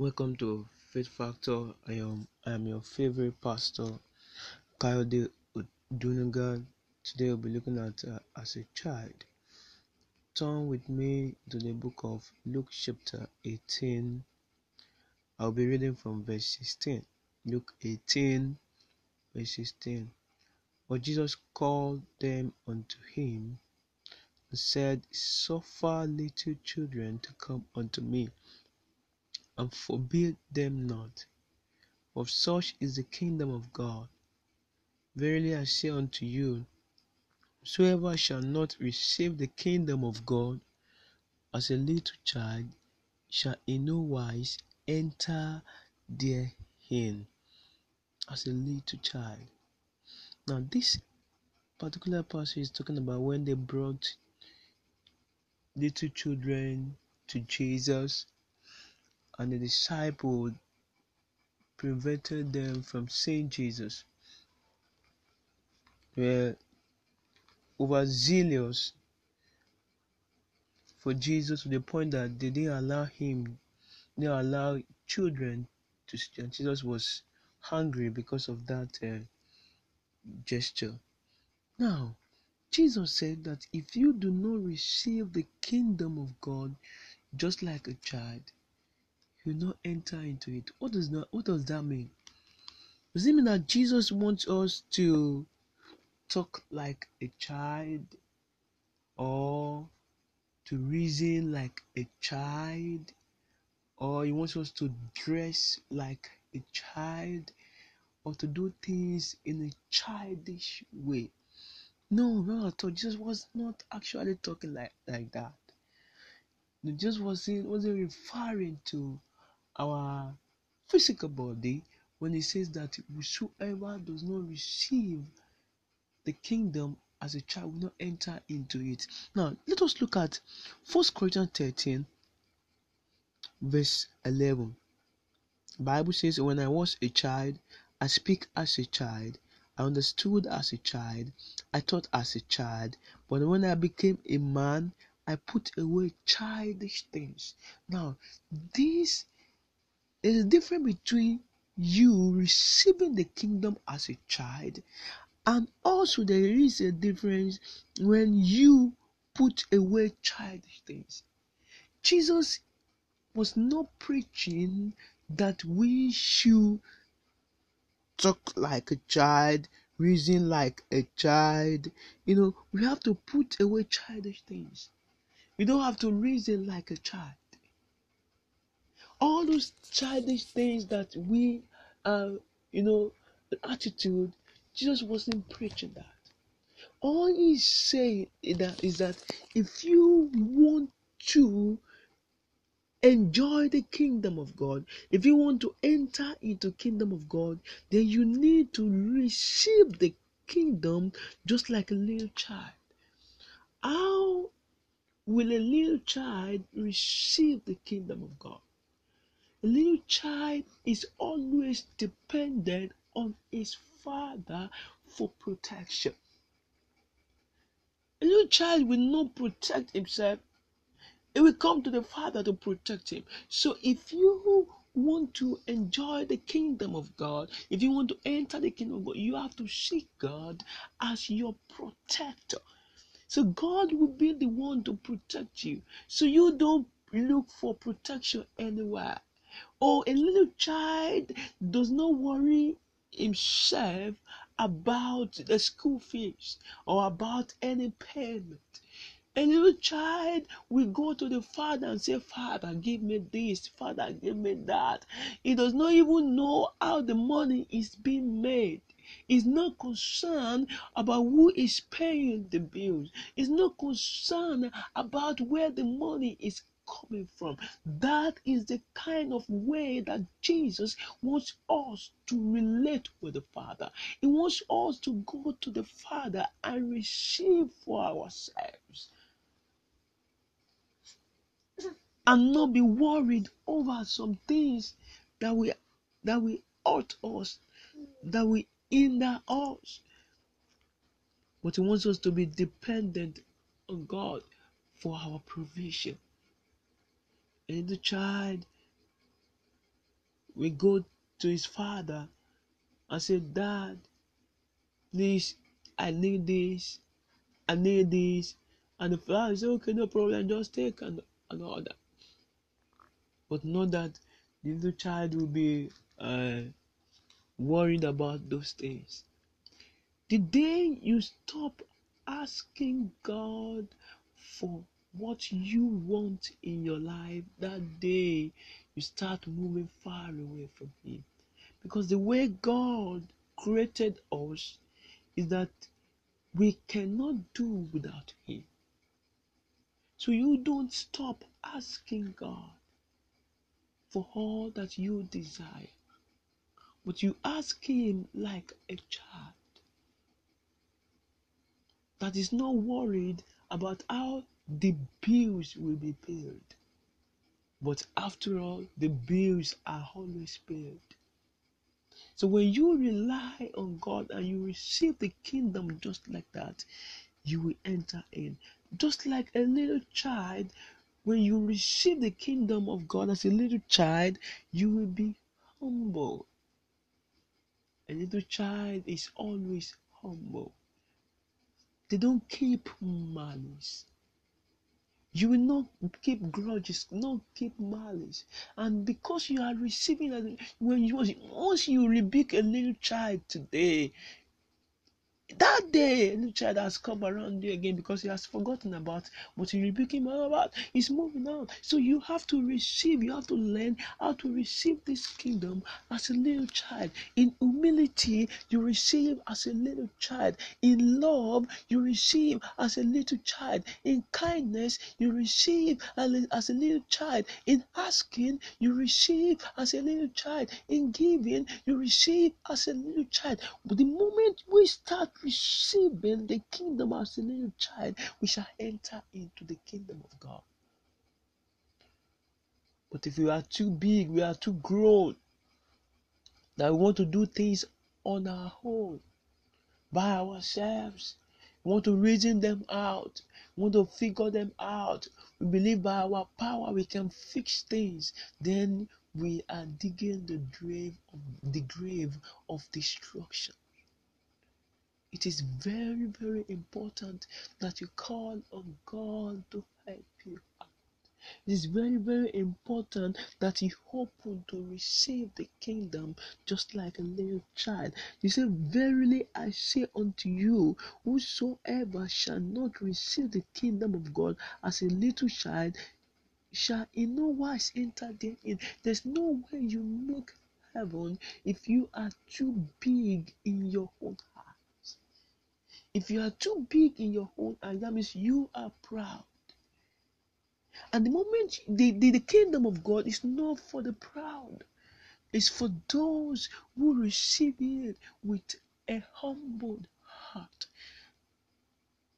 Welcome to Faith Factor. I am I am your favorite pastor, Kayode Dunagan. Today we'll be looking at uh, as a child. Turn with me to the book of Luke chapter 18. I'll be reading from verse 16. Luke 18, verse 16. But Jesus called them unto him and said, Suffer little children to come unto me and forbid them not. Of such is the kingdom of God. Verily I say unto you, whosoever shall not receive the kingdom of God as a little child shall in no wise enter therein as a little child. Now, this particular passage is talking about when they brought little children to Jesus and the disciple prevented them from seeing Jesus. Were overzealous for Jesus to the point that they didn't allow him, they didn't allow children to see. And Jesus was hungry because of that uh, gesture. Now, Jesus said that if you do not receive the kingdom of God just like a child, you not enter into it. What does that what does that mean? Does it mean that Jesus wants us to talk like a child or to reason like a child or he wants us to dress like a child or to do things in a childish way? No, not at all. Jesus was not actually talking like, like that. Jesus wasn't wasn't referring to our physical body when he says that whosoever does not receive the kingdom as a child will not enter into it. Now let us look at First Corinthians 13, verse 11. Bible says, When I was a child, I speak as a child, I understood as a child, I thought as a child, but when I became a man, I put away childish things. Now, this is a difference between you receiving the kingdom as a child, and also there is a difference when you put away childish things. Jesus was not preaching that we should talk like a child, reason like a child. You know, we have to put away childish things. We don't have to reason like a child. All those childish things that we are, you know, the attitude, Jesus wasn't preaching that. All he's saying is that, is that if you want to enjoy the kingdom of God, if you want to enter into kingdom of God, then you need to receive the kingdom just like a little child. How will a little child receive the kingdom of God? A little child is always dependent on his father for protection. A little child will not protect himself it will come to the Father to protect him. So if you want to enjoy the kingdom of God, if you want to enter the kingdom of God, you have to seek God as your protector. So God will be the one to protect you. So you don't look for protection anywhere. Or a little child does not worry himself about the school fees or about any payment. A little child will go to the father and say, Father, give me this, Father, give me that. He does not even know how the money is being made. He's not concerned about who is paying the bills. He's not concerned about where the money is coming from. That is the kind of way that Jesus wants us to relate with the Father. He wants us to go to the Father and receive for ourselves and not be worried over some things that we that we hurt us, that we hinder us. But he wants us to be dependent on God for our provision. And the child we go to his father and say, Dad, please, I need this, I need this. And the father says, Okay, no problem, just take and, and all that. But not that the little child will be uh, worried about those things. The day you stop asking God for what you want in your life, that day you start moving far away from Him. Because the way God created us is that we cannot do without Him. So you don't stop asking God for all that you desire, but you ask Him like a child that is not worried about how the bills will be paid. But after all, the bills are always paid. So when you rely on God and you receive the kingdom just like that, you will enter in. Just like a little child, when you receive the kingdom of God as a little child, you will be humble. A little child is always humble. They don't keep malice. You will not keep grudges, not keep malice. And because you are receiving when you once you rebuke a little child today, that day, the child has come around you again because he has forgotten about what you rebuke him about. He's moving on. So you have to receive, you have to learn how to receive this kingdom as a little child. In humility, you receive as a little child. In love, you receive as a little child. In kindness, you receive as a little child. In asking, you receive as a little child. In giving, you receive as a little child. But the moment we start receiving the kingdom as a little child, we shall enter into the kingdom of God. But if we are too big, we are too grown, that we want to do things on our own, by ourselves, we want to reason them out, we want to figure them out. We believe by our power we can fix things. Then we are digging the grave of the grave of destruction. It is very, very important that you call on God to help you. It is very, very important that you open to receive the kingdom just like a little child. You say, Verily I say unto you, whosoever shall not receive the kingdom of God as a little child shall in no wise enter therein. There's no way you make heaven if you are too big in your own. If you are too big in your own eyes, that means you are proud. And the moment the, the, the kingdom of God is not for the proud, it's for those who receive it with a humbled heart.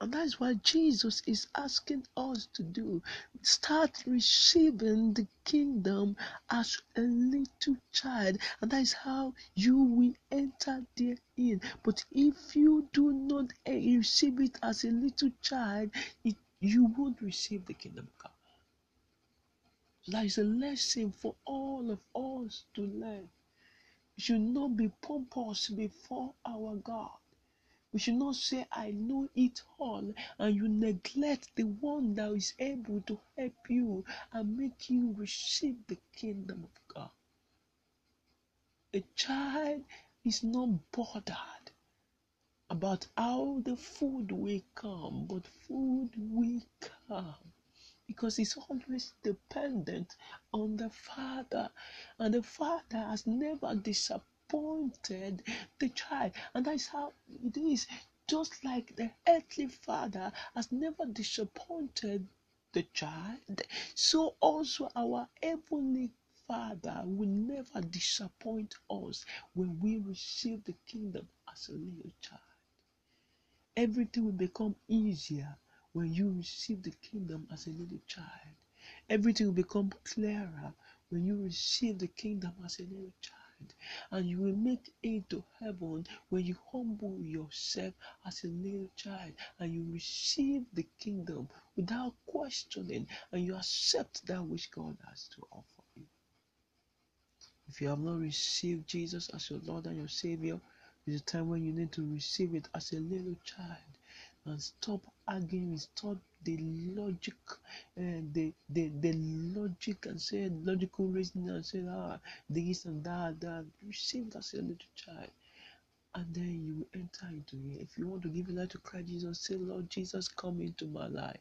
And that's what Jesus is asking us to do. Start receiving the kingdom as a little child. And that is how you will enter therein. But if you do not eh, receive it as a little child, it, you won't receive the kingdom of God. So that is a lesson for all of us to learn. We should not be pompous before our God. We should not say, I know it all, and you neglect the one that is able to help you and make you receive the kingdom of God. A child is not bothered about how the food will come, but food will come because it's always dependent on the Father, and the Father has never disappointed disappointed the child. And that's how it is. Just like the earthly father has never disappointed the child, so also our heavenly Father will never disappoint us when we receive the kingdom as a little child. Everything will become easier when you receive the kingdom as a little child. Everything will become clearer when you receive the kingdom as a little child and you will make it to heaven when you humble yourself as a little child and you receive the kingdom without questioning and you accept that which God has to offer you. If you have not received Jesus as your Lord and your Savior, it's a time when you need to receive it as a little child and stop arguing, stop the logic uh, the, the the logic and say logical reasoning and say ah this and that that you receive as a little child and then you enter into it. If you want to give your life to Christ Jesus, say, Lord Jesus, come into my life.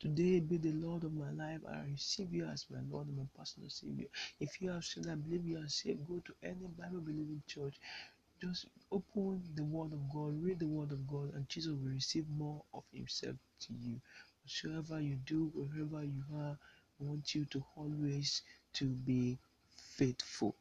Today be the Lord of my life. I receive you as my Lord and my personal Savior. If you have said, I believe you are saved, go to any Bible believing church. Just open the Word of God, read the Word of God, and Jesus will receive more of Himself to you. Whatsoever you do, wherever you are, I want you to always to be faithful.